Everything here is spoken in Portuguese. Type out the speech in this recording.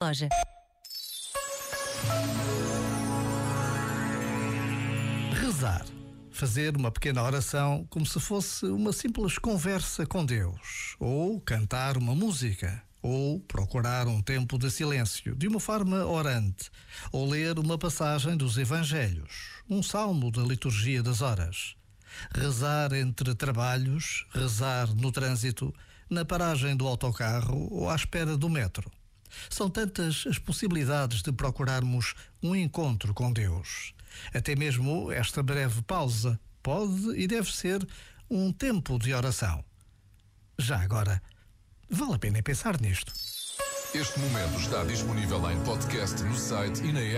loja. Rezar. Fazer uma pequena oração como se fosse uma simples conversa com Deus. Ou cantar uma música. Ou procurar um tempo de silêncio, de uma forma orante. Ou ler uma passagem dos Evangelhos. Um salmo da liturgia das horas. Rezar entre trabalhos, rezar no trânsito, na paragem do autocarro ou à espera do metro. São tantas as possibilidades de procurarmos um encontro com Deus. Até mesmo esta breve pausa pode e deve ser um tempo de oração. Já agora, vale a pena pensar nisto. Este momento está disponível em podcast no site e na app.